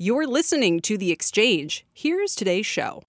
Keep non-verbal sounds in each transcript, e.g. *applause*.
You're listening to The Exchange. Here's today's show.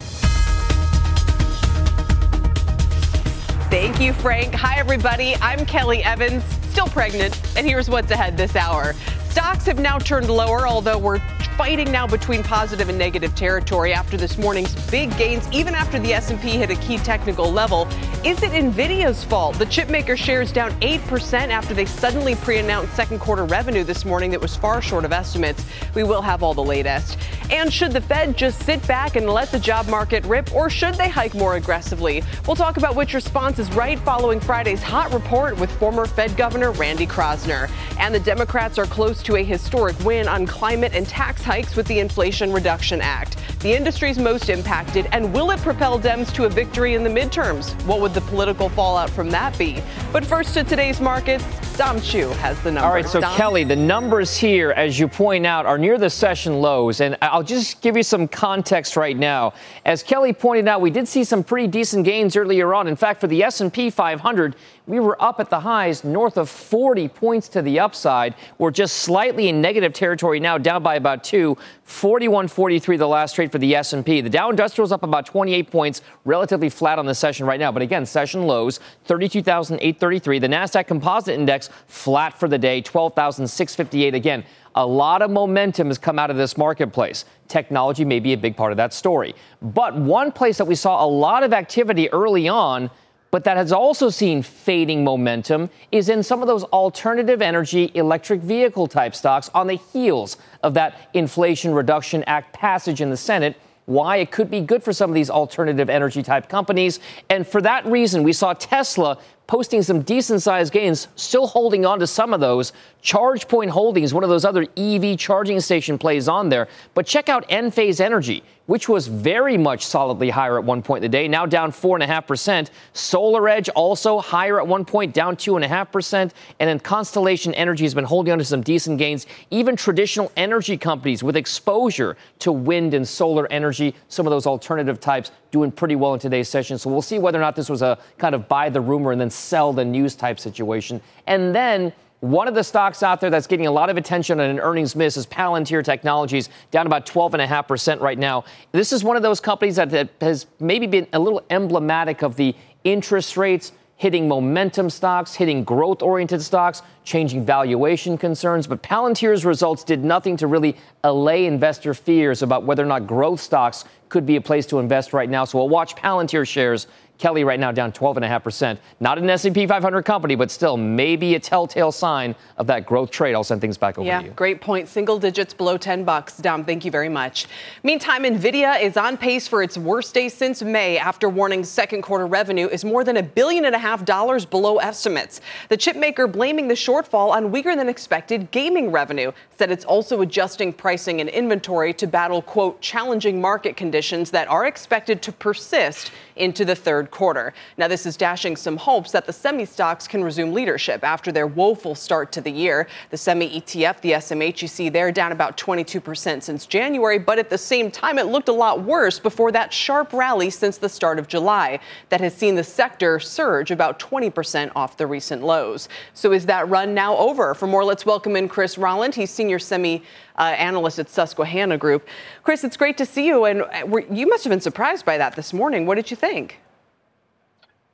Thank you, Frank. Hi, everybody. I'm Kelly Evans, still pregnant, and here's what's ahead this hour. Stocks have now turned lower, although we're fighting now between positive and negative territory after this morning's big gains, even after the S&P hit a key technical level. Is it Nvidia's fault? The chipmaker shares down 8% after they suddenly pre-announced second quarter revenue this morning that was far short of estimates. We will have all the latest. And should the Fed just sit back and let the job market rip, or should they hike more aggressively? We'll talk about which response is right following Friday's hot report with former Fed Governor Randy Kroszner. And the Democrats are close to a historic win on climate and tax hikes with the Inflation Reduction Act. The industry's most impacted, and will it propel Dems to a victory in the midterms? What would the political fallout from that be? But first to today's markets, Dom Chu has the numbers. All right, so Dom? Kelly, the numbers here, as you point out, are near the session lows. And I'll just give you some context right now. As Kelly pointed out, we did see some pretty decent gains earlier on. In fact, for the S&P 500, we were up at the highs north of 40 points to the upside. We're just slightly in negative territory now, down by about two. 41.43 the last trade for the S&P. The Dow Industrial is up about 28 points, relatively flat on the session right now. But again, session lows 32,833. The Nasdaq Composite Index flat for the day, 12,658. Again, a lot of momentum has come out of this marketplace. Technology may be a big part of that story. But one place that we saw a lot of activity early on but that has also seen fading momentum is in some of those alternative energy electric vehicle type stocks on the heels of that Inflation Reduction Act passage in the Senate. Why it could be good for some of these alternative energy type companies. And for that reason, we saw Tesla posting some decent sized gains, still holding on to some of those. ChargePoint Holdings, one of those other EV charging station plays on there. But check out Enphase Energy, which was very much solidly higher at one point in the day, now down 4.5%. SolarEdge also higher at one point, down 2.5%. And then Constellation Energy has been holding on to some decent gains. Even traditional energy companies with exposure to wind and solar energy, some of those alternative types, doing pretty well in today's session. So we'll see whether or not this was a kind of buy the rumor and then sell the news type situation. And then one of the stocks out there that's getting a lot of attention on an earnings miss is Palantir Technologies, down about 12.5% right now. This is one of those companies that, that has maybe been a little emblematic of the interest rates hitting momentum stocks, hitting growth oriented stocks, changing valuation concerns. But Palantir's results did nothing to really allay investor fears about whether or not growth stocks could be a place to invest right now. So we'll watch Palantir shares Kelly right now down 12.5%. Not an S&P 500 company, but still maybe a telltale sign of that growth trade. I'll send things back over yeah, to you. great point. Single digits below 10 bucks. Dom, thank you very much. Meantime, Nvidia is on pace for its worst day since May after warning second quarter revenue is more than a billion and a half dollars below estimates. The chipmaker blaming the shortfall on weaker than expected gaming revenue said it's also adjusting pricing and inventory to battle quote challenging market conditions that are expected to persist into the third quarter. Now, this is dashing some hopes that the semi stocks can resume leadership after their woeful start to the year. The semi ETF, the SMH, you see they're down about 22% since January, but at the same time, it looked a lot worse before that sharp rally since the start of July that has seen the sector surge about 20% off the recent lows. So is that run now over? For more, let's welcome in Chris Rolland. He's senior semi uh, analyst at Susquehanna Group. Chris, it's great to see you, and uh, you must have been surprised by that this morning. What did you think?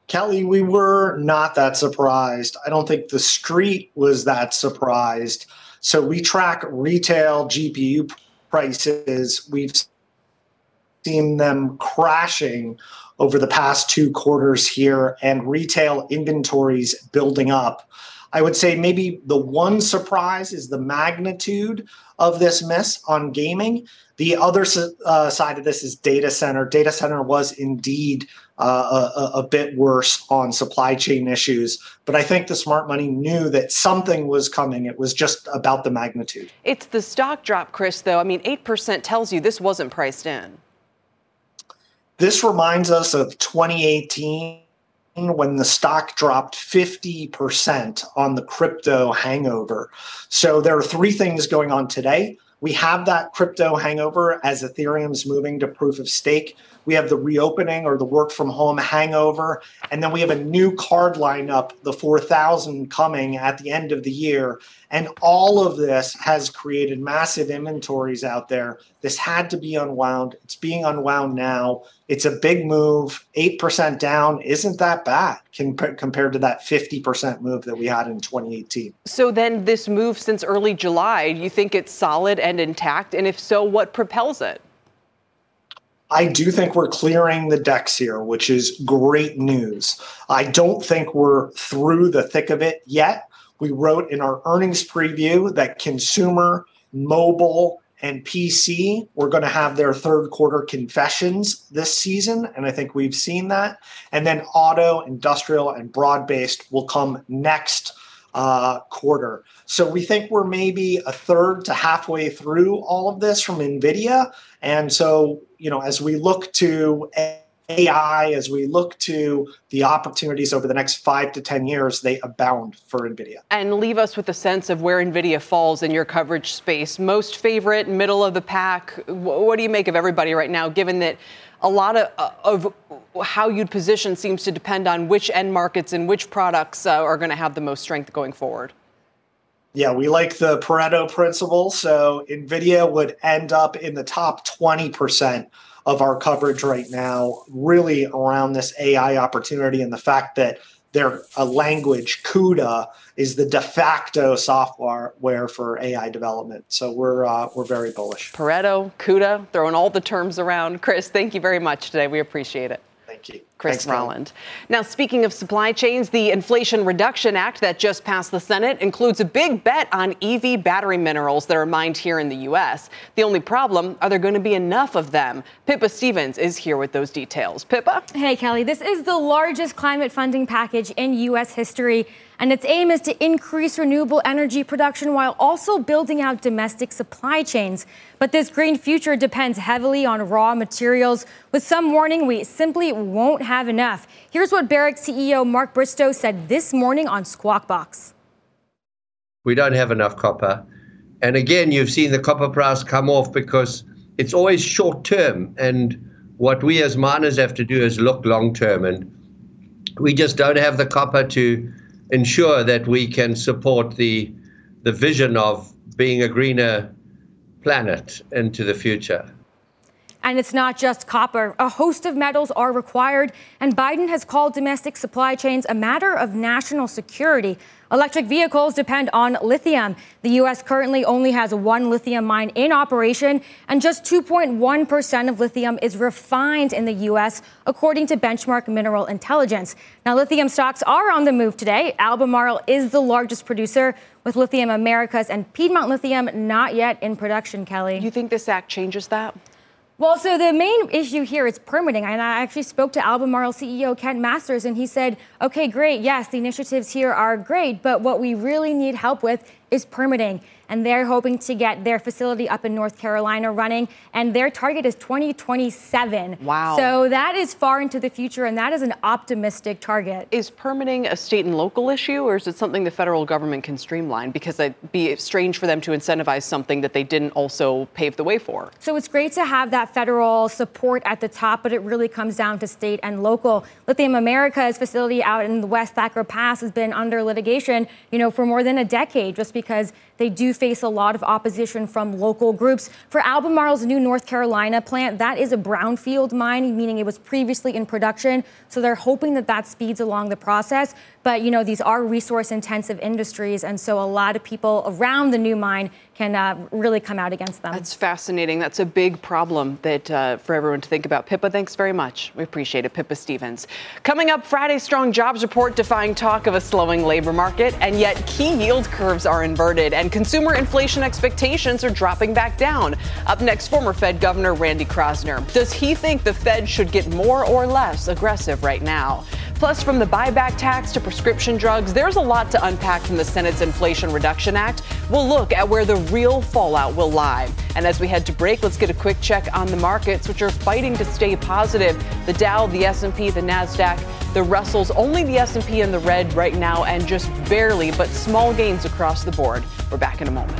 Kelly, we were not that surprised. I don't think the street was that surprised. So we track retail GPU prices. We've seen them crashing over the past two quarters here and retail inventories building up. I would say maybe the one surprise is the magnitude of this miss on gaming. The other uh, side of this is data center. Data center was indeed uh, a, a, bit worse on supply chain issues. But I think the smart money knew that something was coming. It was just about the magnitude. It's the stock drop, Chris, though. I mean, 8% tells you this wasn't priced in. This reminds us of 2018 when the stock dropped 50% on the crypto hangover. So there are three things going on today. We have that crypto hangover as Ethereum's moving to proof of stake. We have the reopening or the work from home hangover. And then we have a new card lineup, the 4000 coming at the end of the year. And all of this has created massive inventories out there. This had to be unwound. It's being unwound now. It's a big move. 8% down isn't that bad compared to that 50% move that we had in 2018. So then, this move since early July, you think it's solid and intact? And if so, what propels it? I do think we're clearing the decks here, which is great news. I don't think we're through the thick of it yet. We wrote in our earnings preview that consumer, mobile, and PC were going to have their third quarter confessions this season. And I think we've seen that. And then auto, industrial, and broad based will come next uh, quarter. So we think we're maybe a third to halfway through all of this from NVIDIA. And so, you know, as we look to AI, as we look to the opportunities over the next five to 10 years, they abound for NVIDIA. And leave us with a sense of where NVIDIA falls in your coverage space. Most favorite, middle of the pack. What do you make of everybody right now, given that a lot of, uh, of how you'd position seems to depend on which end markets and which products uh, are going to have the most strength going forward? Yeah, we like the Pareto principle. So NVIDIA would end up in the top 20% of our coverage right now, really around this AI opportunity and the fact that their a language CUDA is the de facto software for AI development. So we're uh, we're very bullish. Pareto, CUDA, throwing all the terms around. Chris, thank you very much today. We appreciate it. Thank you. Chris Thanks, Rolland. Now, speaking of supply chains, the Inflation Reduction Act that just passed the Senate includes a big bet on EV battery minerals that are mined here in the U.S. The only problem are there going to be enough of them? Pippa Stevens is here with those details. Pippa? Hey, Kelly. This is the largest climate funding package in U.S. history and its aim is to increase renewable energy production while also building out domestic supply chains. But this green future depends heavily on raw materials. With some warning, we simply won't have enough. Here's what Barrick CEO Mark Bristow said this morning on Squawk Box. We don't have enough copper. And again, you've seen the copper price come off because it's always short term. And what we as miners have to do is look long term. And we just don't have the copper to ensure that we can support the the vision of being a greener planet into the future. And it's not just copper. A host of metals are required, and Biden has called domestic supply chains a matter of national security. Electric vehicles depend on lithium. The U.S. currently only has one lithium mine in operation, and just 2.1% of lithium is refined in the U.S., according to Benchmark Mineral Intelligence. Now, lithium stocks are on the move today. Albemarle is the largest producer, with Lithium Americas and Piedmont Lithium not yet in production, Kelly. You think this act changes that? Well, so the main issue here is permitting. And I actually spoke to Albemarle CEO Kent Masters, and he said, okay, great, yes, the initiatives here are great, but what we really need help with is permitting and they're hoping to get their facility up in North Carolina running, and their target is 2027. Wow. So that is far into the future, and that is an optimistic target. Is permitting a state and local issue, or is it something the federal government can streamline? Because it'd be strange for them to incentivize something that they didn't also pave the way for. So it's great to have that federal support at the top, but it really comes down to state and local. Lithium America's facility out in the West Thacker Pass has been under litigation, you know, for more than a decade, just because they do face a lot of opposition from local groups. For Albemarle's new North Carolina plant, that is a brownfield mine, meaning it was previously in production. So they're hoping that that speeds along the process. But, you know, these are resource intensive industries. And so a lot of people around the new mine can uh, really come out against them. That's fascinating. That's a big problem that uh, for everyone to think about. Pippa, thanks very much. We appreciate it. Pippa Stevens. Coming up, Friday's strong jobs report defying talk of a slowing labor market. And yet key yield curves are inverted. And consumer inflation expectations are dropping back down. Up next, former Fed Governor Randy Kroszner. Does he think the Fed should get more or less aggressive right now? Plus, from the buyback tax to prescription drugs, there's a lot to unpack from the Senate's Inflation Reduction Act. We'll look at where the real fallout will lie. And as we head to break, let's get a quick check on the markets, which are fighting to stay positive. The Dow, the S&P, the Nasdaq, the Russells, only the S&P in the red right now, and just barely, but small gains across the board. We're back in a moment.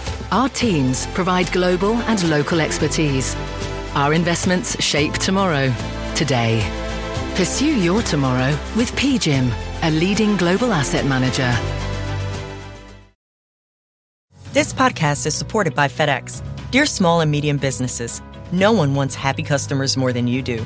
our teams provide global and local expertise. Our investments shape tomorrow, today. Pursue your tomorrow with PGIM, a leading global asset manager. This podcast is supported by FedEx. Dear small and medium businesses, no one wants happy customers more than you do.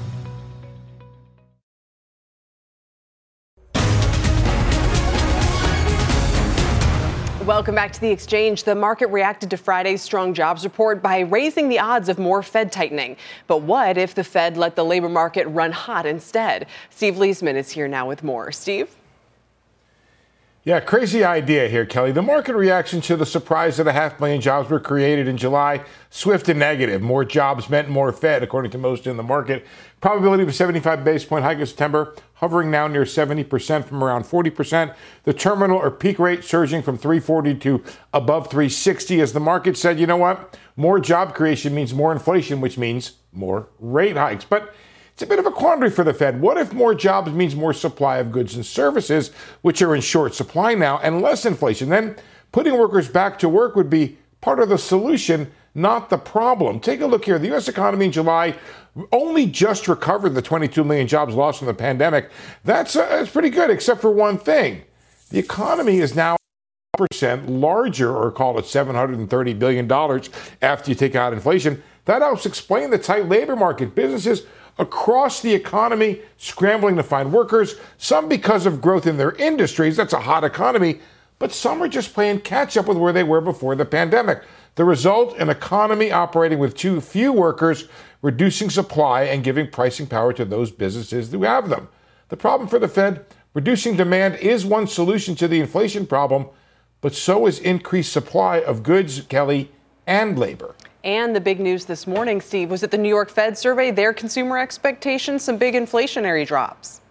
Welcome back to the exchange. The market reacted to Friday's strong jobs report by raising the odds of more Fed tightening. But what if the Fed let the labor market run hot instead? Steve Liesman is here now with more. Steve? Yeah, crazy idea here, Kelly. The market reaction to the surprise that a half million jobs were created in July, swift and negative. More jobs meant more Fed, according to most in the market. Probability of a 75 base point hike in September, hovering now near 70% from around 40%. The terminal or peak rate surging from 340 to above 360 as the market said, you know what? More job creation means more inflation, which means more rate hikes. But it's a bit of a quandary for the Fed. What if more jobs means more supply of goods and services, which are in short supply now, and less inflation? Then putting workers back to work would be part of the solution, not the problem. Take a look here. The U.S. economy in July only just recovered the 22 million jobs lost from the pandemic. That's, uh, that's pretty good, except for one thing. The economy is now percent larger, or call it $730 billion after you take out inflation. That helps explain the tight labor market. Businesses across the economy, scrambling to find workers, some because of growth in their industries. That's a hot economy. But some are just playing catch up with where they were before the pandemic. The result an economy operating with too few workers, reducing supply and giving pricing power to those businesses who have them. The problem for the Fed reducing demand is one solution to the inflation problem, but so is increased supply of goods, Kelly, and labor. And the big news this morning, Steve, was that the New York Fed survey their consumer expectations, some big inflationary drops.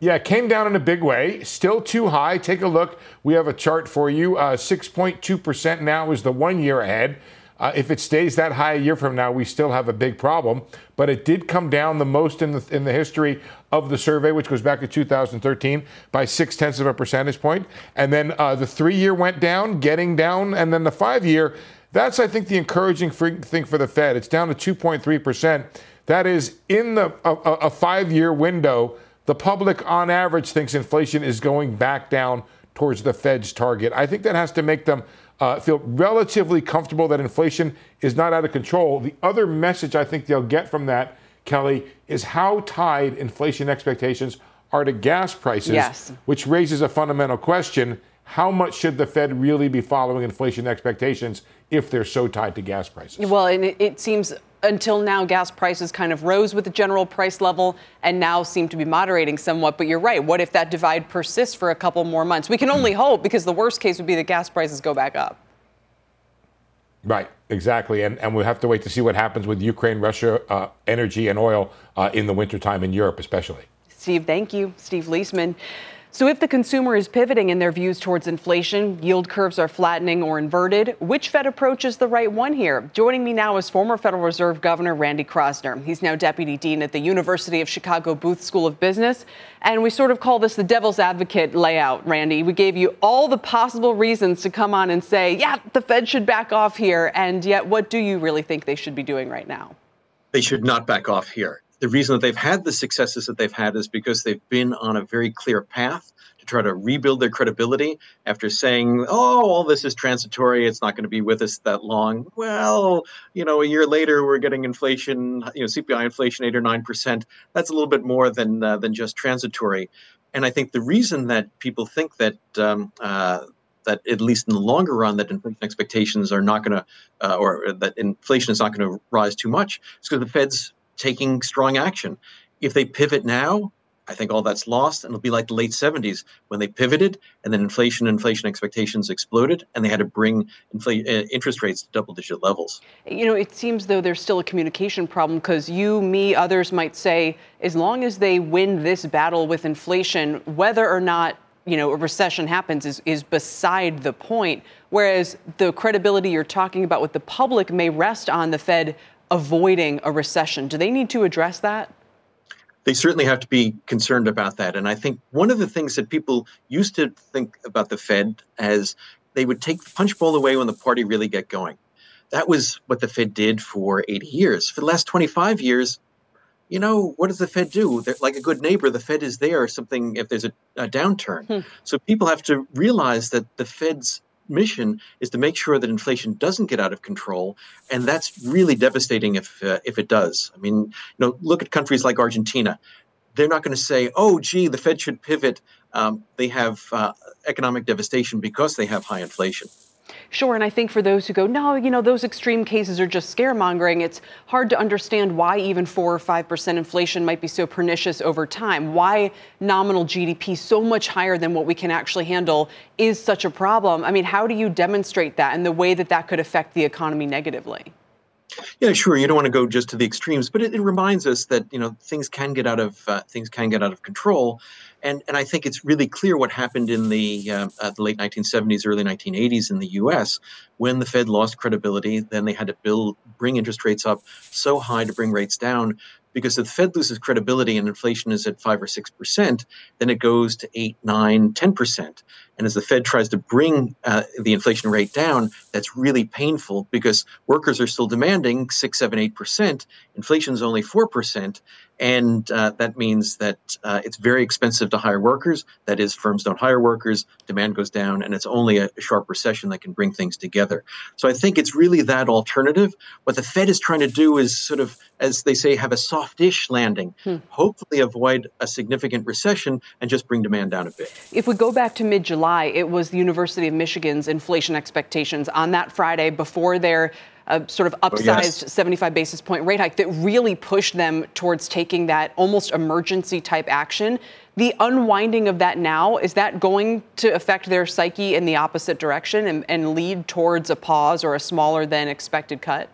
Yeah, it came down in a big way. Still too high. Take a look. We have a chart for you. Uh, 6.2% now is the one year ahead. Uh, if it stays that high a year from now, we still have a big problem. But it did come down the most in the, in the history of the survey, which goes back to 2013, by six tenths of a percentage point. And then uh, the three year went down, getting down. And then the five year that's, I think, the encouraging thing for the Fed. It's down to 2.3%. That is in the a, a five year window. The public, on average, thinks inflation is going back down towards the Fed's target. I think that has to make them uh, feel relatively comfortable that inflation is not out of control. The other message I think they'll get from that, Kelly, is how tied inflation expectations are to gas prices, yes. which raises a fundamental question. How much should the Fed really be following inflation expectations if they're so tied to gas prices. Well, and it, it seems until now gas prices kind of rose with the general price level and now seem to be moderating somewhat. But you're right. What if that divide persists for a couple more months? We can only hmm. hope because the worst case would be that gas prices go back up. Right, exactly. And, and we'll have to wait to see what happens with Ukraine, Russia, uh, energy, and oil uh, in the wintertime in Europe, especially. Steve, thank you. Steve Liesman. So, if the consumer is pivoting in their views towards inflation, yield curves are flattening or inverted, which Fed approach is the right one here? Joining me now is former Federal Reserve Governor Randy Kroszner. He's now Deputy Dean at the University of Chicago Booth School of Business. And we sort of call this the devil's advocate layout, Randy. We gave you all the possible reasons to come on and say, yeah, the Fed should back off here. And yet, what do you really think they should be doing right now? They should not back off here the reason that they've had the successes that they've had is because they've been on a very clear path to try to rebuild their credibility after saying, oh, all this is transitory. It's not going to be with us that long. Well, you know, a year later, we're getting inflation, you know, CPI inflation, eight or 9%. That's a little bit more than, uh, than just transitory. And I think the reason that people think that, um, uh, that at least in the longer run, that inflation expectations are not going to, uh, or that inflation is not going to rise too much, is because the Fed's taking strong action. If they pivot now, I think all that's lost, and it'll be like the late 70s when they pivoted, and then inflation inflation expectations exploded, and they had to bring infl- uh, interest rates to double-digit levels. You know, it seems though there's still a communication problem because you, me, others might say, as long as they win this battle with inflation, whether or not you know a recession happens is is beside the point. Whereas the credibility you're talking about with the public may rest on the Fed avoiding a recession. Do they need to address that? They certainly have to be concerned about that. And I think one of the things that people used to think about the Fed as they would take the punch bowl away when the party really get going. That was what the Fed did for 80 years. For the last 25 years, you know, what does the Fed do? They're like a good neighbor, the Fed is there something if there's a, a downturn. Hmm. So people have to realize that the Fed's mission is to make sure that inflation doesn't get out of control, and that's really devastating if uh, if it does. I mean, you know, look at countries like Argentina. They're not going to say, "Oh, gee, the Fed should pivot." Um, they have uh, economic devastation because they have high inflation. Sure, and I think for those who go, no, you know, those extreme cases are just scaremongering, it's hard to understand why even 4 or 5% inflation might be so pernicious over time. Why nominal GDP so much higher than what we can actually handle is such a problem. I mean, how do you demonstrate that and the way that that could affect the economy negatively? Yeah, sure. You don't want to go just to the extremes, but it, it reminds us that you know things can get out of uh, things can get out of control, and and I think it's really clear what happened in the uh, uh, the late 1970s, early 1980s in the U.S. when the Fed lost credibility. Then they had to build bring interest rates up so high to bring rates down because if the Fed loses credibility and inflation is at five or six percent, then it goes to eight, nine, ten percent. And as the Fed tries to bring uh, the inflation rate down, that's really painful because workers are still demanding six, seven, eight percent. Inflation is only four percent, and uh, that means that uh, it's very expensive to hire workers. That is, firms don't hire workers, demand goes down, and it's only a, sharp recession that can bring things together. So I think it's really that alternative. What the Fed is trying to do is sort of, as they say, have a softish landing, hmm. hopefully avoid a significant recession and just bring demand down a bit. If we go back to mid July, it was the University of Michigan's inflation expectations on that Friday before their a sort of upsized oh, yes. 75 basis point rate hike that really pushed them towards taking that almost emergency type action. The unwinding of that now, is that going to affect their psyche in the opposite direction and, and lead towards a pause or a smaller than expected cut?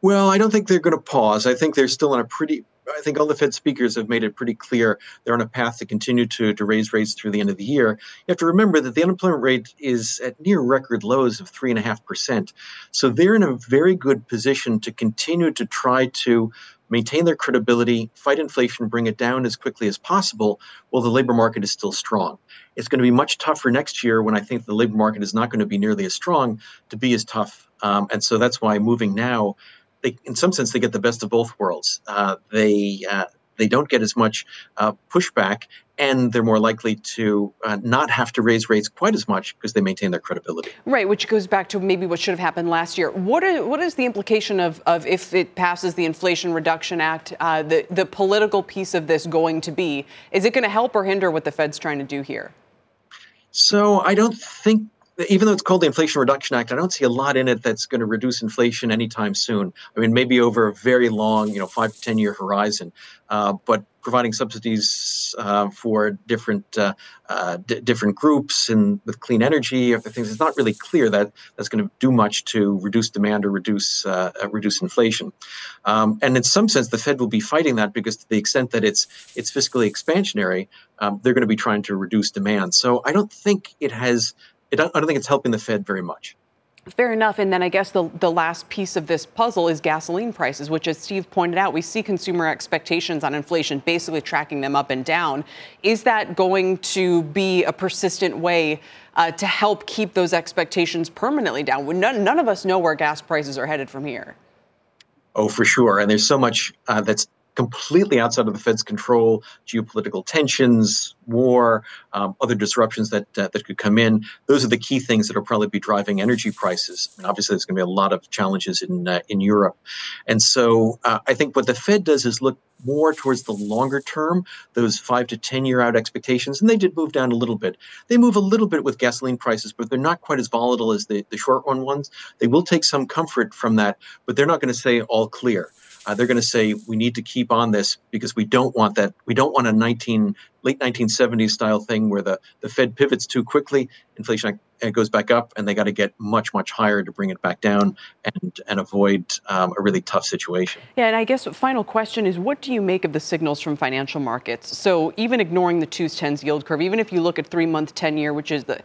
Well, I don't think they're going to pause. I think they're still in a pretty I think all the Fed speakers have made it pretty clear they're on a path to continue to, to raise rates through the end of the year. You have to remember that the unemployment rate is at near record lows of 3.5%. So they're in a very good position to continue to try to maintain their credibility, fight inflation, bring it down as quickly as possible while the labor market is still strong. It's going to be much tougher next year when I think the labor market is not going to be nearly as strong to be as tough. Um, and so that's why moving now they, in some sense, they get the best of both worlds. Uh, they uh, they don't get as much uh, pushback, and they're more likely to uh, not have to raise rates quite as much because they maintain their credibility. Right, which goes back to maybe what should have happened last year. What is, what is the implication of, of if it passes the Inflation Reduction Act, uh, the, the political piece of this going to be? Is it going to help or hinder what the Fed's trying to do here? So I don't think even though it's called the Inflation Reduction Act, I don't see a lot in it that's going to reduce inflation anytime soon. I mean, maybe over a very long, you know, five to ten year horizon. Uh, but providing subsidies uh, for different uh, uh d- different groups and with clean energy, other things, it's not really clear that that's going to do much to reduce demand or reduce uh, uh, reduce inflation. Um, and in some sense, the Fed will be fighting that because to the extent that it's it's fiscally expansionary, um, they're going to be trying to reduce demand. So I don't think it has I don't think it's helping the Fed very much. Fair enough. And then I guess the, the last piece of this puzzle is gasoline prices, which, as Steve pointed out, we see consumer expectations on inflation basically tracking them up and down. Is that going to be a persistent way uh, to help keep those expectations permanently down? None, none of us know where gas prices are headed from here. Oh, for sure. And there's so much uh, that's completely outside of the Fed's control, geopolitical tensions, war, um, other disruptions that uh, that could come in. Those are the key things that will probably be driving energy prices. Obviously, there's going to be a lot of challenges in uh, in Europe, and so uh, I think what the Fed does is look more towards the longer term, those five to ten year out expectations, and they did move down a little bit. They move a little bit with gasoline prices, but they're not quite as volatile as the the short run ones. They will take some comfort from that, but they're not going to say all clear. Uh, they're going to say we need to keep on this because we don't want that. We don't want a 19 late 1970s style thing where the, the Fed pivots too quickly, inflation goes back up, and they got to get much, much higher to bring it back down and, and avoid um, a really tough situation. Yeah, and I guess the final question is what do you make of the signals from financial markets? So even ignoring the twos tens yield curve, even if you look at three month, 10 year, which is the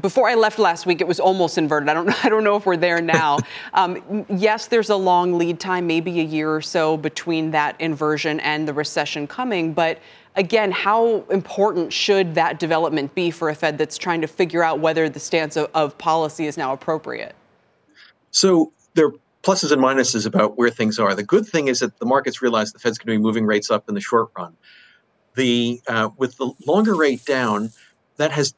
before I left last week, it was almost inverted. I don't, *laughs* I don't know if we're there now. *laughs* um, yes, there's a long lead time, maybe a year or so between that inversion and the recession coming, but again, how important should that development be for a Fed that's trying to figure out whether the stance of, of policy is now appropriate? So there are pluses and minuses about where things are. The good thing is that the markets realize the Fed's going to be moving rates up in the short run. The uh, with the longer rate down, that has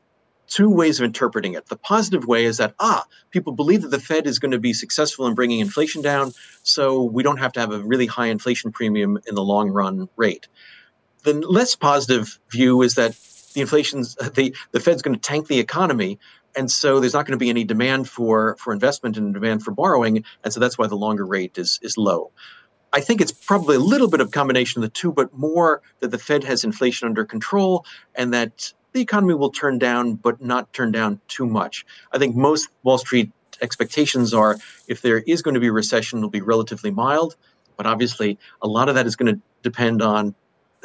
two ways of interpreting it. The positive way is that ah, people believe that the Fed is going to be successful in bringing inflation down, so we don't have to have a really high inflation premium in the long run rate. The less positive view is that the inflation's the the Fed's going to tank the economy, and so there's not going to be any demand for for investment and demand for borrowing, and so that's why the longer rate is is low. I think it's probably a little bit of a combination of the two, but more that the Fed has inflation under control and that the economy will turn down, but not turn down too much. I think most Wall Street expectations are if there is going to be a recession, it'll be relatively mild. But obviously, a lot of that is going to depend on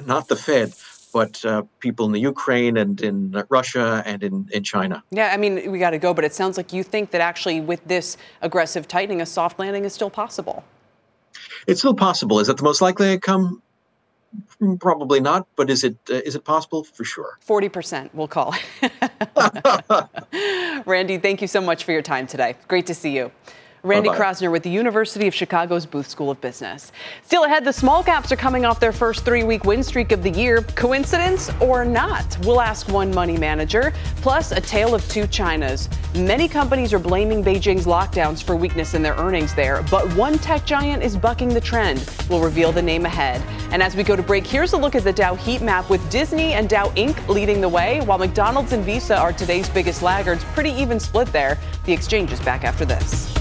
not the Fed, but uh, people in the Ukraine and in Russia and in, in China. Yeah, I mean, we got to go, but it sounds like you think that actually with this aggressive tightening, a soft landing is still possible. It's still possible. Is that the most likely outcome? Probably not, but is it uh, is it possible? For sure. Forty percent, we'll call it. *laughs* *laughs* Randy, thank you so much for your time today. Great to see you. Randy Bye-bye. Kroszner with the University of Chicago's Booth School of Business. Still ahead, the small caps are coming off their first three week win streak of the year. Coincidence or not? We'll ask one money manager. Plus, a tale of two Chinas. Many companies are blaming Beijing's lockdowns for weakness in their earnings there, but one tech giant is bucking the trend. We'll reveal the name ahead. And as we go to break, here's a look at the Dow heat map with Disney and Dow Inc. leading the way, while McDonald's and Visa are today's biggest laggards. Pretty even split there. The exchange is back after this.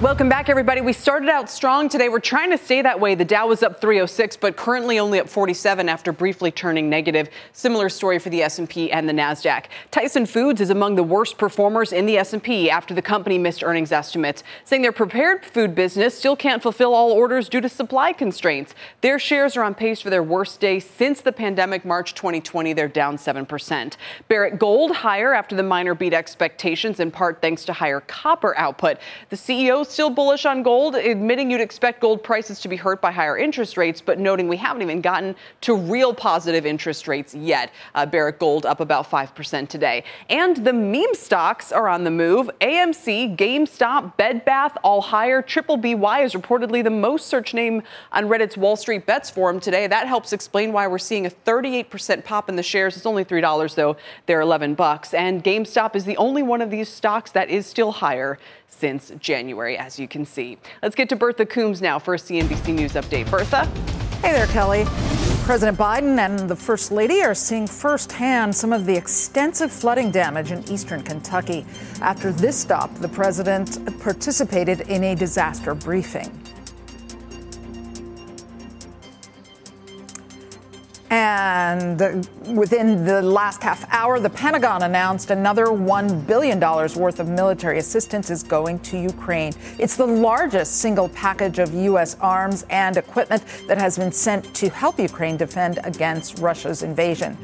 Welcome back, everybody. We started out strong today. We're trying to stay that way. The Dow was up 306, but currently only up 47 after briefly turning negative. Similar story for the S&P and the Nasdaq. Tyson Foods is among the worst performers in the S&P after the company missed earnings estimates, saying their prepared food business still can't fulfill all orders due to supply constraints. Their shares are on pace for their worst day since the pandemic, March 2020. They're down 7%. Barrick Gold higher after the miner beat expectations, in part thanks to higher copper output. The CEO still bullish on gold, admitting you'd expect gold prices to be hurt by higher interest rates, but noting we haven't even gotten to real positive interest rates yet. Uh, Barrick Gold up about 5% today. And the meme stocks are on the move. AMC, GameStop, Bed Bath, all higher. Triple BY is reportedly the most searched name on Reddit's Wall Street Bets forum today. That helps explain why we're seeing a 38% pop in the shares. It's only $3 though. They're 11 bucks. And GameStop is the only one of these stocks that is still higher since January, as you can see. Let's get to Bertha Coombs now for a CNBC News update. Bertha? Hey there, Kelly. President Biden and the First Lady are seeing firsthand some of the extensive flooding damage in eastern Kentucky. After this stop, the president participated in a disaster briefing. And within the last half hour, the Pentagon announced another $1 billion worth of military assistance is going to Ukraine. It's the largest single package of U.S. arms and equipment that has been sent to help Ukraine defend against Russia's invasion.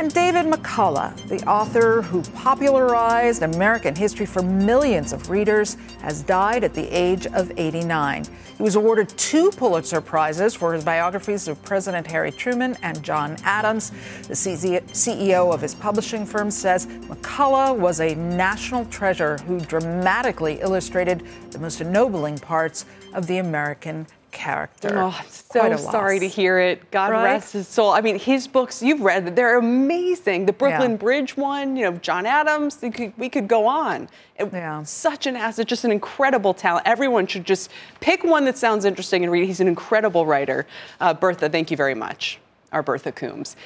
And David McCullough, the author who popularized American history for millions of readers, has died at the age of 89. He was awarded two Pulitzer Prizes for his biographies of President Harry Truman and John Adams. The CEO of his publishing firm says McCullough was a national treasure who dramatically illustrated the most ennobling parts of the American character. Oh, so sorry to hear it. God right? rest his soul. I mean, his books, you've read them, they're amazing. The Brooklyn yeah. Bridge one, you know, John Adams, could, we could go on. It, yeah. Such an asset, just an incredible talent. Everyone should just pick one that sounds interesting and read. He's an incredible writer. Uh, Bertha, thank you very much. Our Bertha Coombs.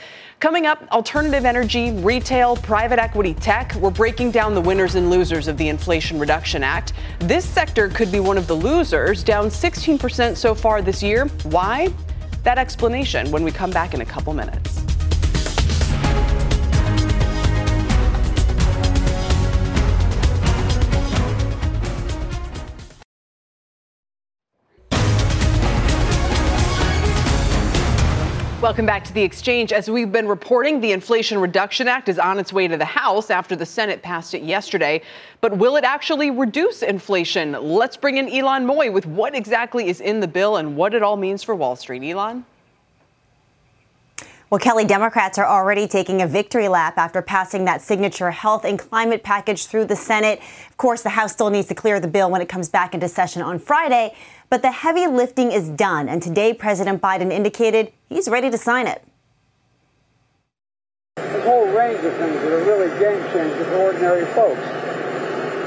Coming up, alternative energy, retail, private equity, tech. We're breaking down the winners and losers of the Inflation Reduction Act. This sector could be one of the losers, down 16% so far this year. Why? That explanation when we come back in a couple minutes. Welcome back to the exchange. As we've been reporting, the Inflation Reduction Act is on its way to the House after the Senate passed it yesterday. But will it actually reduce inflation? Let's bring in Ylan Mui with what exactly is in the bill and what it all means for Wall Street. Ylan? Well, Kelly, Democrats are already taking a victory lap after passing that signature health and climate package through the Senate. Of course, the House still needs to clear the bill when it comes back into session on Friday. But the heavy lifting is done, and today President Biden indicated he's ready to sign it. There's a whole range of things that are really game changers for ordinary folks.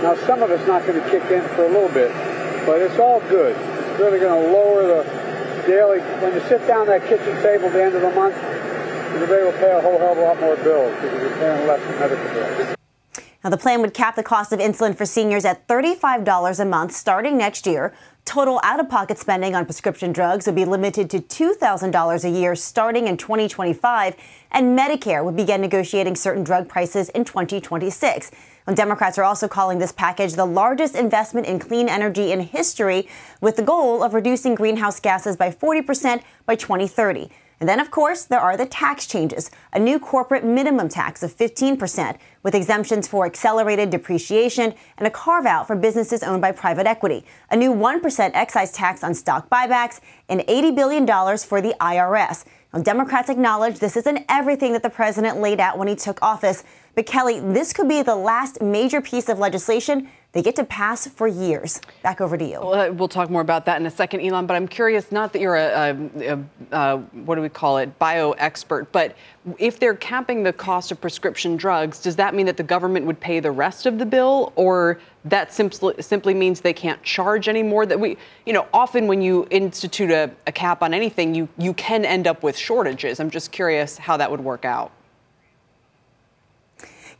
Now, some of it's not going to kick in for a little bit, but it's all good. It's really going to lower the daily. When you sit down at that kitchen table at the end of the month, you'll be able to pay a whole hell of a lot more bills because you're paying less medical bills. Now, the plan would cap the cost of insulin for seniors at $35 a month starting next year. Total out of pocket spending on prescription drugs would be limited to $2,000 a year starting in 2025, and Medicare would begin negotiating certain drug prices in 2026. And Democrats are also calling this package the largest investment in clean energy in history, with the goal of reducing greenhouse gases by 40% by 2030. And then, of course, there are the tax changes a new corporate minimum tax of 15%, with exemptions for accelerated depreciation and a carve out for businesses owned by private equity, a new 1% excise tax on stock buybacks, and $80 billion for the IRS. Now, Democrats acknowledge this isn't everything that the president laid out when he took office. But Kelly, this could be the last major piece of legislation they get to pass for years. Back over to you. Well, uh, we'll talk more about that in a second, Ylan. But I'm curious, not that you're a, a, a, a what do we call it, bio expert, but if they're capping the cost of prescription drugs, does that mean that the government would pay the rest of the bill, or that simply simply means they can't charge anymore? That we, you know, often when you institute a, a cap on anything, you you can end up with shortages. I'm just curious how that would work out.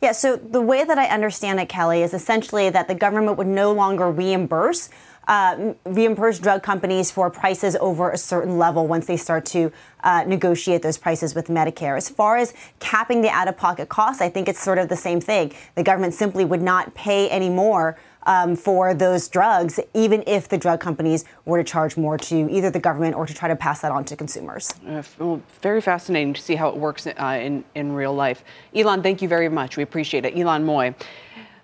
Yeah, so the way that I understand it, Kelly, is essentially that the government would no longer reimburse uh, reimburse drug companies for prices over a certain level once they start to uh, negotiate those prices with Medicare. As far as capping the out of pocket costs, I think it's sort of the same thing. The government simply would not pay any more um, for those drugs, even if the drug companies were to charge more to either the government or to try to pass that on to consumers. Uh, well, very fascinating to see how it works uh, in, in real life. Ylan, thank you very much. We appreciate it. Ylan Mui.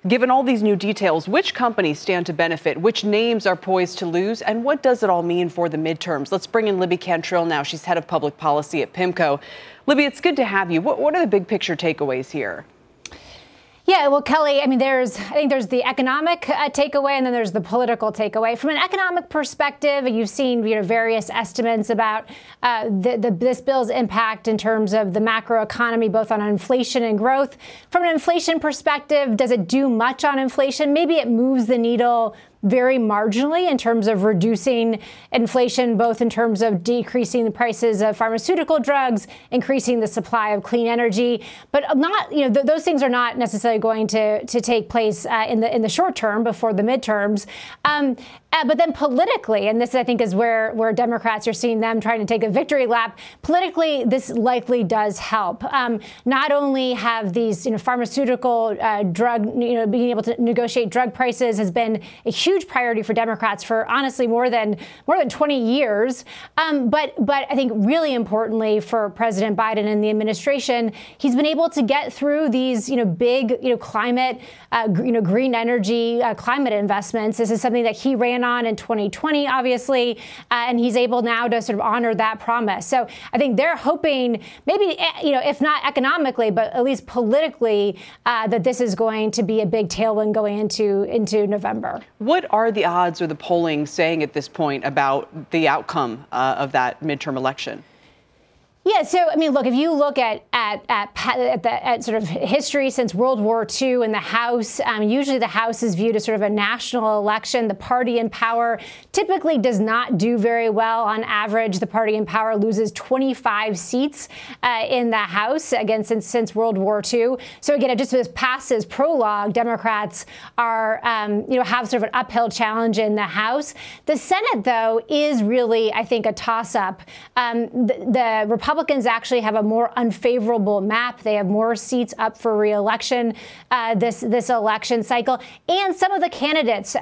Given all these new details, which companies stand to benefit? Which names are poised to lose? And what does it all mean for the midterms? Let's bring in Libby Cantrell now. She's head of public policy at PIMCO. Libby, it's good to have you. What, what are the big picture takeaways here? Yeah, well, Kelly, I mean, there's, I think there's the economic uh, takeaway and then there's the political takeaway. From an economic perspective, you've seen you know, various estimates about uh, the, the, this bill's impact in terms of the macro economy, both on inflation and growth. From an inflation perspective, does it do much on inflation? Maybe it moves the needle very marginally in terms of reducing inflation, both in terms of decreasing the prices of pharmaceutical drugs, increasing the supply of clean energy, but not, you know, th- those things are not necessarily going to, to take place uh, in the in the short term before the midterms. Um, uh, but then politically, and this I think is where where Democrats are seeing them trying to take a victory lap. Politically, this likely does help. Um, not only have these you know pharmaceutical uh, drug you know being able to negotiate drug prices has been a huge priority for Democrats for honestly more than more than 20 years. Um, but but I think really importantly for President Biden and the administration, he's been able to get through these you know big you know climate uh, you know green energy uh, climate investments. This is something that he ran on in 2020, obviously, uh, and he's able now to sort of honor that promise. So I think they're hoping, maybe eh, you know, if not economically, but at least politically, uh, that this is going to be a big tailwind going into into November. What are the odds or the polling saying at this point about the outcome uh, of that midterm election? Yeah, so I mean, look, if you look at at at, at, the, at sort of history since World War II in the House, um, usually the House is viewed as sort of a national election. The party in power typically does not do very well. On average, the party in power loses 25 seats uh, in the House again since since World War II. So again, it just passes prologue. Democrats are um, you know have sort of an uphill challenge in the House. The Senate, though, is really I think a toss-up. Um, the, the Republicans actually have a more unfavorable map. They have more seats up for reelection uh, this this election cycle, and some of the candidates uh,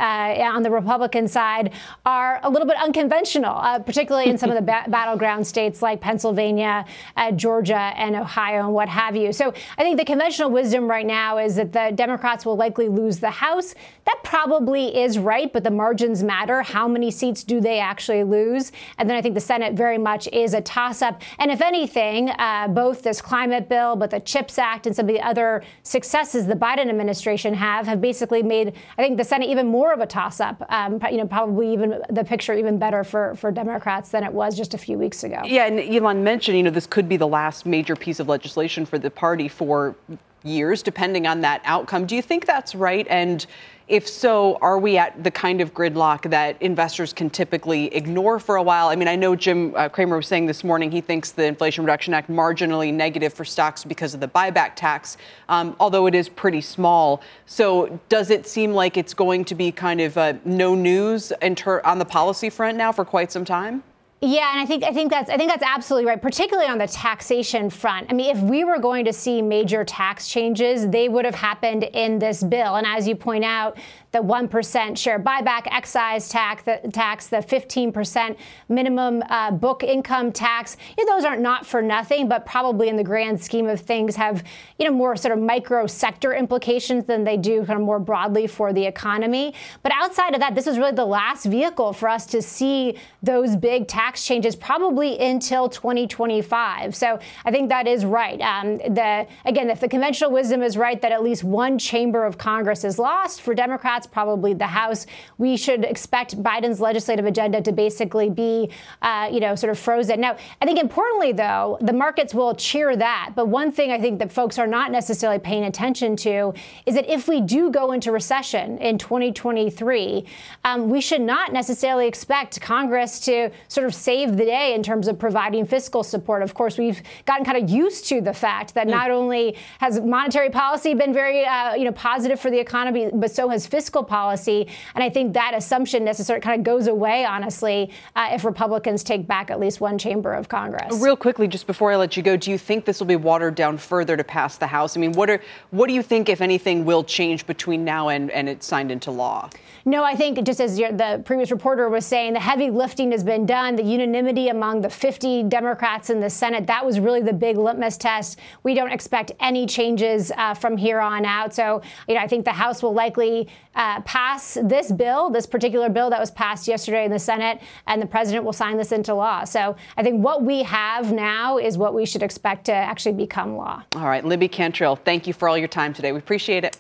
on the Republican side are a little bit unconventional, uh, particularly in some of the ba- battleground states like Pennsylvania, uh, Georgia, and Ohio, and what have you. So I think the conventional wisdom right now is that the Democrats will likely lose the House. That probably is right, but the margins matter. How many seats do they actually lose? And then I think the Senate very much is a toss-up. And if anything, uh, both this climate bill, but the CHIPS Act and some of the other successes the Biden administration have have basically made, I think, the Senate even more of a toss-up. Um, you know, probably even the picture even better for for Democrats than it was just a few weeks ago. Yeah, and Ylan mentioned, you know, this could be the last major piece of legislation for the party for years, depending on that outcome. Do you think that's right? And if so, are we at the kind of gridlock that investors can typically ignore for a while? I mean, I know Jim uh, Cramer was saying this morning he thinks the Inflation Reduction Act marginally negative for stocks because of the buyback tax, um, although it is pretty small. So, does it seem like it's going to be kind of uh, no news on the policy front now for quite some time? Yeah, and I think I think that's I think that's absolutely right, particularly on the taxation front. I mean, if we were going to see major tax changes, they would have happened in this bill. And as you point out, the 1% share buyback excise tax, the, tax, the 15% minimum uh, book income tax. You know, those are not not for nothing, but probably in the grand scheme of things have, you know, more sort of micro sector implications than they do kind of more broadly for the economy. But outside of that, this is really the last vehicle for us to see those big tax changes probably until 2025. So I think that is right. Um, the, again, if the conventional wisdom is right that at least one chamber of Congress is lost for Democrats, Democrats, probably the House. We should expect Biden's legislative agenda to basically be, uh, you know, sort of frozen. Now, I think importantly, though, the markets will cheer that. But one thing I think that folks are not necessarily paying attention to is that if we do go into recession in 2023, um, we should not necessarily expect Congress to sort of saved the day in terms of providing fiscal support. Of course, we've gotten kind of used to the fact that mm. not only has monetary policy been very, uh, you know, positive for the economy, but so has fiscal policy. And I think that assumption necessarily kind of goes away, honestly, uh, if Republicans take back at least one chamber of Congress. Real quickly, just before I let you go, do you think this will be watered down further to pass the House? I mean, what are what do you think, if anything, will change between now and, and it's signed into law? No, I think just as the previous reporter was saying, the heavy lifting has been done. The unanimity among the 50 Democrats in the Senate, that was really the big litmus test. We don't expect any changes uh, from here on out. So, you know, I think the House will likely uh, pass this bill, this particular bill that was passed yesterday in the Senate, and the president will sign this into law. So I think what we have now is what we should expect to actually become law. All right, Libby Cantrell, thank you for all your time today. We appreciate it.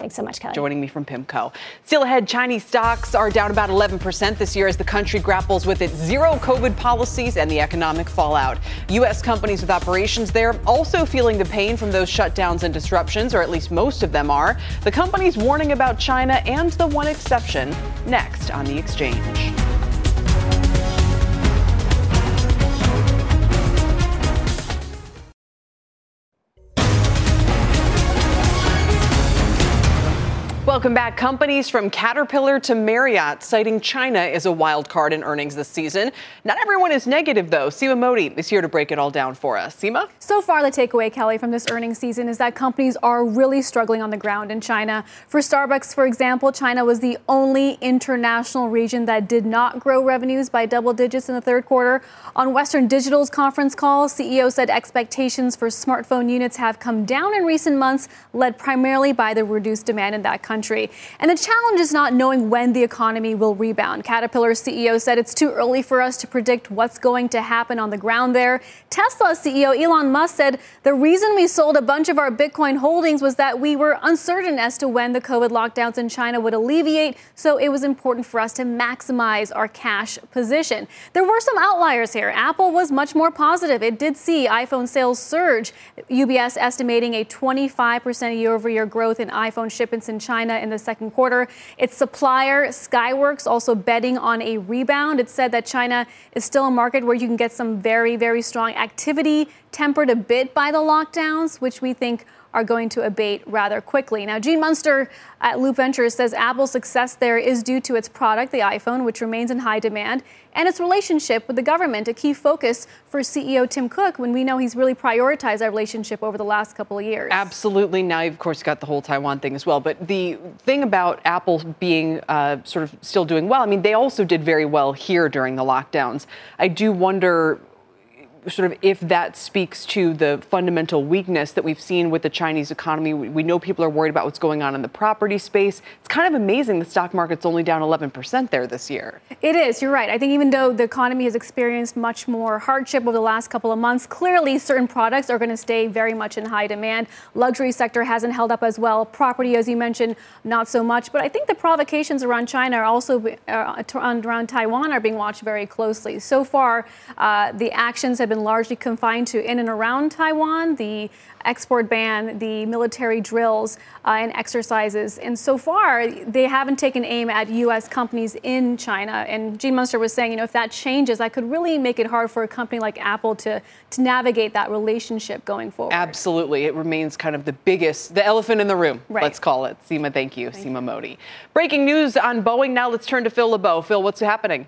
Thanks so much, Kelly. Joining me from PIMCO. Still ahead, Chinese stocks are down about 11% this year as the country grapples with its zero COVID policies and the economic fallout. U.S. companies with operations there also feeling the pain from those shutdowns and disruptions, or at least most of them are. The companies warning about China and the one exception next on the exchange. Welcome back. Companies from Caterpillar to Marriott citing China is a wild card in earnings this season. Not everyone is negative, though. Seema Modi is here to break it all down for us. Seema? So far, the takeaway, Kelly, from this earnings season is that companies are really struggling on the ground in China. For Starbucks, for example, China was the only international region that did not grow revenues by double digits in the third quarter. On Western Digital's conference call, CEO said expectations for smartphone units have come down in recent months, led primarily by the reduced demand in that country country. And the challenge is not knowing when the economy will rebound. Caterpillar CEO said it's too early for us to predict what's going to happen on the ground there. Tesla CEO Elon Musk said the reason we sold a bunch of our Bitcoin holdings was that we were uncertain as to when the COVID lockdowns in China would alleviate, so it was important for us to maximize our cash position. There were some outliers here. Apple was much more positive. It did see iPhone sales surge. UBS estimating a 25% year over year growth in iPhone shipments in China China in the second quarter. Its supplier, Skyworks, also betting on a rebound. It said that China is still a market where you can get some very, very strong activity, tempered a bit by the lockdowns, which we think are going to abate rather quickly. Now, Gene Munster at Loop Ventures says Apple's success there is due to its product, the iPhone, which remains in high demand, and its relationship with the government, a key focus for CEO Tim Cook when we know he's really prioritized that relationship over the last couple of years. Absolutely. Now, you've, of course, got the whole Taiwan thing as well. But the thing about Apple being uh, sort of still doing well, I mean, they also did very well here during the lockdowns. I do wonder sort of if that speaks to the fundamental weakness that we've seen with the Chinese economy. We know people are worried about what's going on in the property space. It's kind of amazing the stock market's only down 11% there this year. It is, you're right. I think even though the economy has experienced much more hardship over the last couple of months, clearly certain products are going to stay very much in high demand. Luxury sector hasn't held up as well. Property, as you mentioned, not so much. But I think the provocations around China are also uh, around Taiwan are being watched very closely. So far, uh, the actions have been largely confined to in and around Taiwan, the export ban, the military drills uh, and exercises. And so far, they haven't taken aim at U.S. companies in China. And Gene Munster was saying, you know, if that changes, that could really make it hard for a company like Apple to, to navigate that relationship going forward. Absolutely. It remains kind of the biggest, the elephant in the room, right. let's call it. Seema, thank you. Thank Seema. Modi. Breaking news on Boeing. Now let's turn to Phil LeBeau. Phil, what's happening?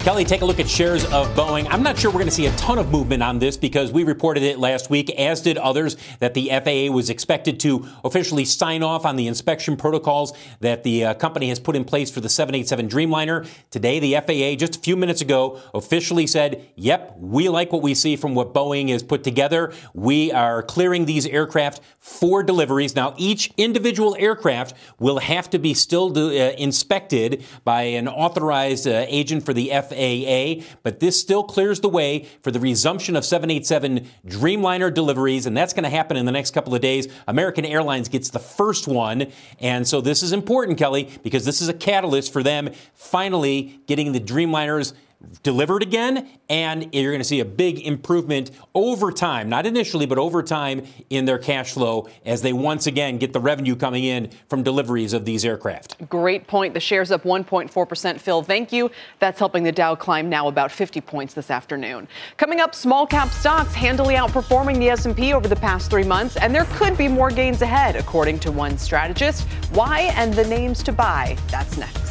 Kelly, take a look at shares of Boeing. I'm not sure we're going to see a ton of movement on this because we reported it last week, as did others, that the FAA was expected to officially sign off on the inspection protocols that the uh, company has put in place for the 787 Dreamliner. Today, the FAA, just a few minutes ago, officially said, yep, we like what we see from what Boeing has put together. We are clearing these aircraft for deliveries. Now, each individual aircraft will have to be still do, uh, inspected by an authorized uh, agent for the FAA. FAA, but this still clears the way for the resumption of 787 Dreamliner deliveries, and that's going to happen in the next couple of days. American Airlines gets the first one, and so this is important, Kelly, because this is a catalyst for them finally getting the Dreamliners delivered again, and you're going to see a big improvement over time, not initially, but over time in their cash flow as they once again get the revenue coming in from deliveries of these aircraft. Great point. The shares up 1.4%. Phil, thank you. That's helping the Dow climb now about 50 points this afternoon. Coming up, small cap stocks handily outperforming the S&P over the past 3 months, and there could be more gains ahead according to one strategist. Why and the names to buy. That's next.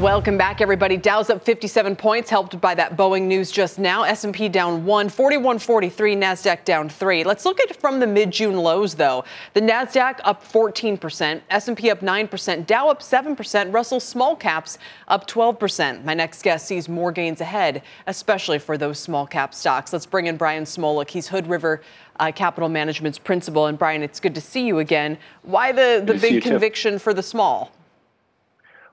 Welcome back, everybody. Dow's up 57 points, helped by that Boeing news just now. S&P down one, 4143. Nasdaq down three. Let's look at from the mid-June lows, though. The Nasdaq up 14%, S&P up 9%, Dow up 7%, Russell small caps up 12%. My next guest sees more gains ahead, especially for those small cap stocks. Let's bring in Brian Smoluch. He's Hood River uh, Capital Management's principal. And Brian, it's good to see you again. Why the the big conviction too. for the small?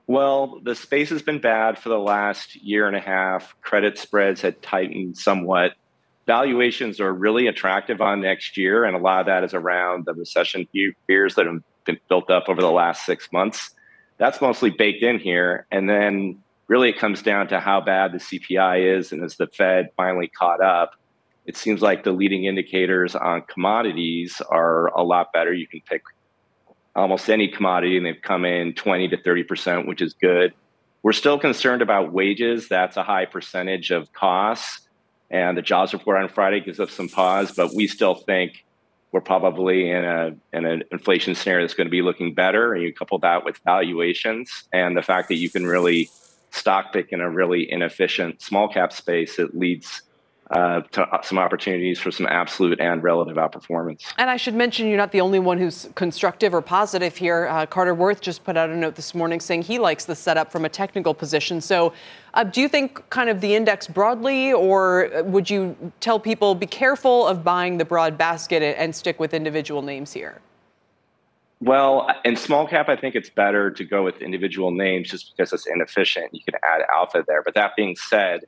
Well, the space has been bad for the last year and a half. Credit spreads had tightened somewhat. Valuations are really attractive on next year, and a lot of that is around the recession fears that have been built up over the last six months. That's mostly baked in here. And then really it comes down to how bad the CPI is. And as the Fed finally caught up, it seems like the leading indicators on commodities are a lot better. You can pick almost any commodity, and they've come in 20 to 30%, which is good. We're still concerned about wages. That's a high percentage of costs. And the jobs report on Friday gives us some pause, but we still think we're probably in a in an inflation scenario that's going to be looking better. And you couple that with valuations and the fact that you can really stock pick in a really inefficient small cap space, it leads uh, to uh, some opportunities for some absolute and relative outperformance. And I should mention you're not the only one who's constructive or positive here. Uh, Carter Worth just put out a note this morning saying he likes the setup from a technical position. So, uh, do you think kind of the index broadly, or would you tell people be careful of buying the broad basket and stick with individual names here? Well, in small cap, I think it's better to go with individual names just because it's inefficient. You can add alpha there. But that being said,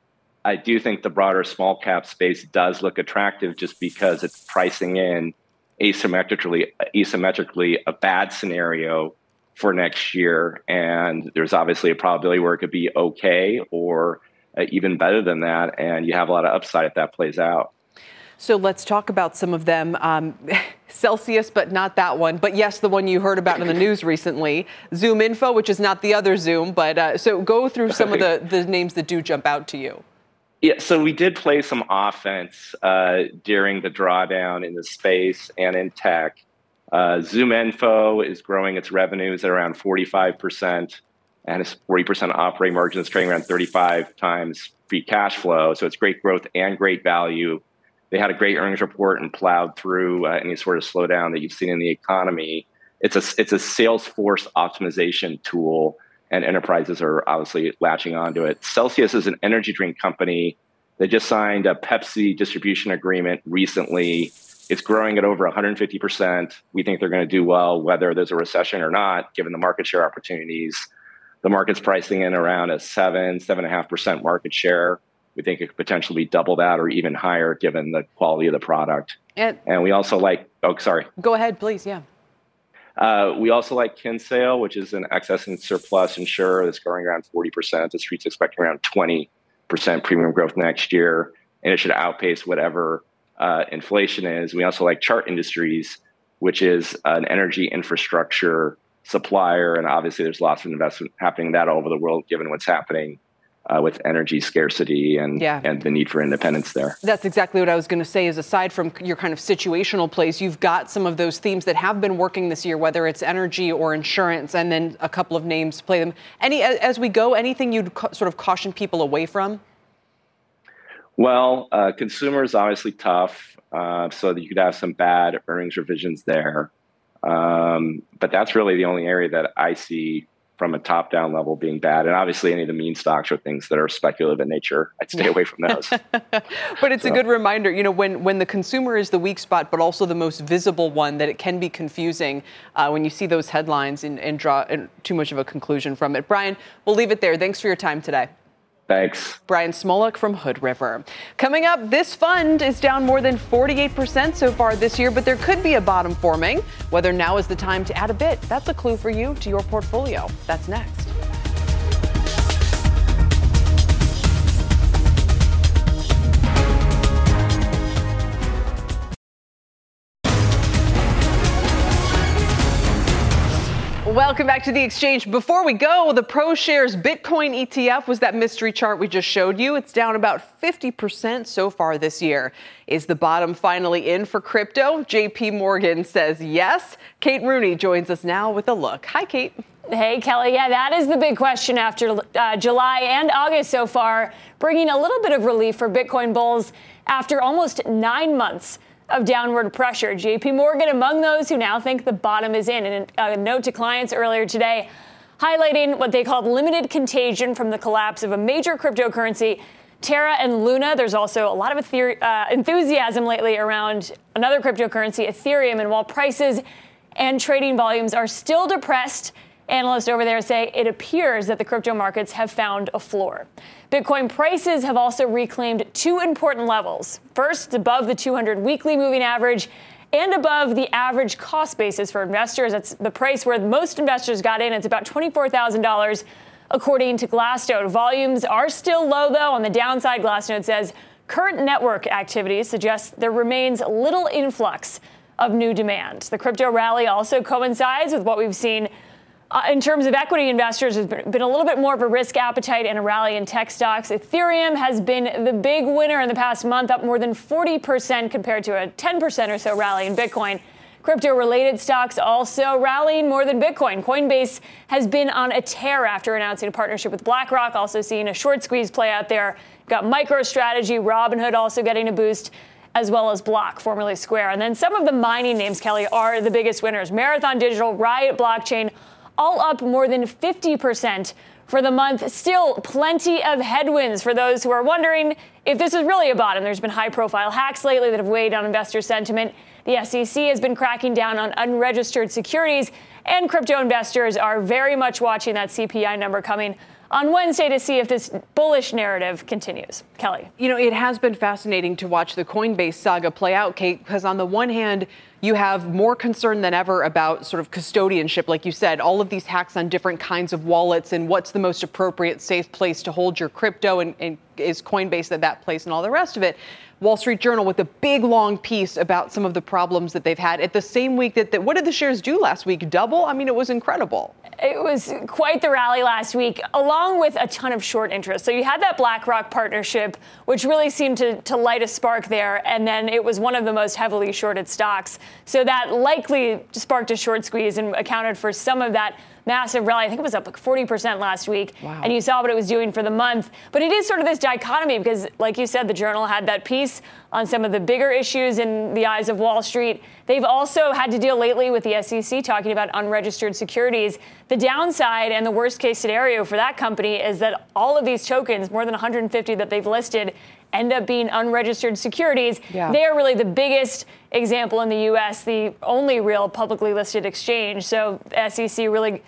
I do think the broader small cap space does look attractive just because it's pricing in asymmetrically asymmetrically a bad scenario for next year and there's obviously a probability where it could be okay or uh, even better than that and you have a lot of upside if that plays out so let's talk about some of them. Um, *laughs* Celsius, but not that one. But yes, the one you heard about in the *laughs* news recently. Zoom Info, which is not the other Zoom. But uh, so go through some of the, *laughs* the names that do jump out to you. Yeah, so we did play some offense uh, during the drawdown in the space and in tech. Uh, Zoom Info is growing its revenues at around 45%, and its 40% operating margin is trading around 35 times free cash flow. So it's great growth and great value. They had a great earnings report and plowed through uh, any sort of slowdown that you've seen in the economy. It's a it's a Salesforce optimization tool and enterprises are obviously latching onto it. Celsius is an energy drink company. They just signed a Pepsi distribution agreement recently. It's growing at over 150%. We think they're going to do well, whether there's a recession or not, given the market share opportunities. The market's pricing in around a seven, seven and a half percent market share. We think it could potentially be double that or even higher given the quality of the product. And, and we also like, oh, sorry. Go ahead, please. Yeah. Uh, we also like Kinsale, which is an excess and surplus insurer that's growing around 40%. The street's expecting around 20% premium growth next year, and it should outpace whatever uh, inflation is. We also like Chart Industries, which is an energy infrastructure supplier, and obviously there's lots of investment happening that all over the world, given what's happening uh, with energy scarcity and yeah. and the need for independence there. That's exactly what I was going to say. Is aside from your kind of situational plays, you've got some of those themes that have been working this year, whether it's energy or insurance, and then a couple of names play them. Any as we go, anything you'd ca- sort of caution people away from? Well, uh, consumers obviously tough, uh, so that you could have some bad earnings revisions there. Um, but that's really the only area that I see from a top down level being bad. And obviously, any of the meme stocks or things that are speculative in nature. I'd stay away from those. *laughs* but it's so. a good reminder, you know, when, when the consumer is the weak spot, but also the most visible one, that it can be confusing uh, when you see those headlines and, and draw too much of a conclusion from it. Brian, we'll leave it there. Thanks for your time today. Thanks. Brian Smoluch from Hood River. Coming up, this fund is down more than 48% so far this year, but there could be a bottom forming. Whether now is the time to add a bit, that's a clue for you to your portfolio. That's next. Welcome back to the exchange. Before we go, the ProShares Bitcoin ETF was that mystery chart we just showed you. It's down about 50% so far this year. Is the bottom finally in for crypto? JP Morgan says yes. Kate Rooney joins us now with a look. Hi, Kate. Hey, Kelly. Yeah, that is the big question after uh, July and August so far, bringing a little bit of relief for Bitcoin bulls after almost nine months of downward pressure. JP Morgan among those who now think the bottom is in. And a note to clients earlier today highlighting what they called limited contagion from the collapse of a major cryptocurrency. Terra and Luna. There's also a lot of ether- uh, enthusiasm lately around another cryptocurrency, Ethereum. And while prices and trading volumes are still depressed, analysts over there say it appears that the crypto markets have found a floor. Bitcoin prices have also reclaimed two important levels. First, above the 200 weekly moving average and above the average cost basis for investors. That's the price where most investors got in. It's about $24,000 according to Glassnode. Volumes are still low though. On the downside, Glassnode says current network activities suggest there remains little influx of new demand. The crypto rally also coincides with what we've seen uh, in terms of equity investors, there's been, a little bit more of a risk appetite and a rally in tech stocks. Ethereum has been the big winner in the past month, up more than 40% compared to a 10% or so rally in Bitcoin. Crypto related stocks also rallying more than Bitcoin. Coinbase has been on a tear after announcing a partnership with BlackRock, also seeing a short squeeze play out there. Got MicroStrategy, Robinhood also getting a boost as well as Block, formerly Square. And then some of the mining names, Kelly, are the biggest winners. Marathon Digital, Riot Blockchain, all up more than 50% for the month. Still plenty of headwinds for those who are wondering if this is really a bottom. There's been high profile hacks lately that have weighed on investor sentiment. The SEC has been cracking down on unregistered securities, and crypto investors are very much watching that CPI number coming on Wednesday to see if this bullish narrative continues. Kelly. You know, it has been fascinating to watch the Coinbase saga play out, Kate, because on the one hand, you have more concern than ever about sort of custodianship, like you said, all of these hacks on different kinds of wallets and what's the most appropriate, safe place to hold your crypto, and, and is Coinbase at that place and all the rest of it. Wall Street Journal with a big long piece about some of the problems that they've had at the same week that, that what did the shares do last week? Double? I mean, it was incredible. It was quite the rally last week, along with a ton of short interest. So you had that BlackRock partnership, which really seemed to, to light a spark there, and then it was one of the most heavily shorted stocks. So that likely sparked a short squeeze and accounted for some of that massive rally. I think it was up like 40% last week. Wow. And you saw what it was doing for the month. But it is sort of this dichotomy because, like you said, the Journal had that piece on some of the bigger issues in the eyes of Wall Street. They've also had to deal lately with the SEC talking about unregistered securities. The downside and the worst case scenario for that company is that all of these tokens, more than 150 that they've listed, end up being unregistered securities. Yeah. They are really the biggest example in the US, the only real publicly listed exchange. So SEC really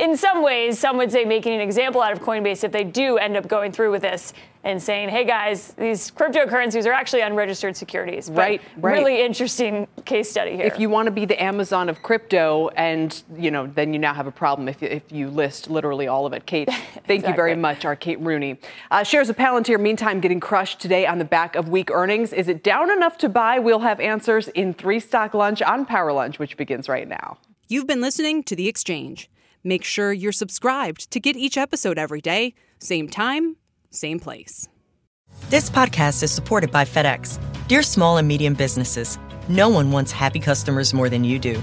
in some ways, some would say making an example out of Coinbase if they do end up going through with this and saying, hey guys, these cryptocurrencies are actually unregistered securities. But right, right. Really interesting case study here. If you want to be the Amazon of crypto, and you know, then you now have a problem if you, if you list literally all of it. Kate, *laughs* thank exactly. you very much. Our Kate Rooney. Uh, shares of Palantir, meantime, getting crushed today on the back of weak earnings. Is it down enough to buy? We'll have answers in three stock lunch on Power Lunch, which begins right now. You've been listening to the Exchange. Make sure you're subscribed to get each episode every day, same time, same place. This podcast is supported by FedEx. Dear small and medium businesses, no one wants happy customers more than you do.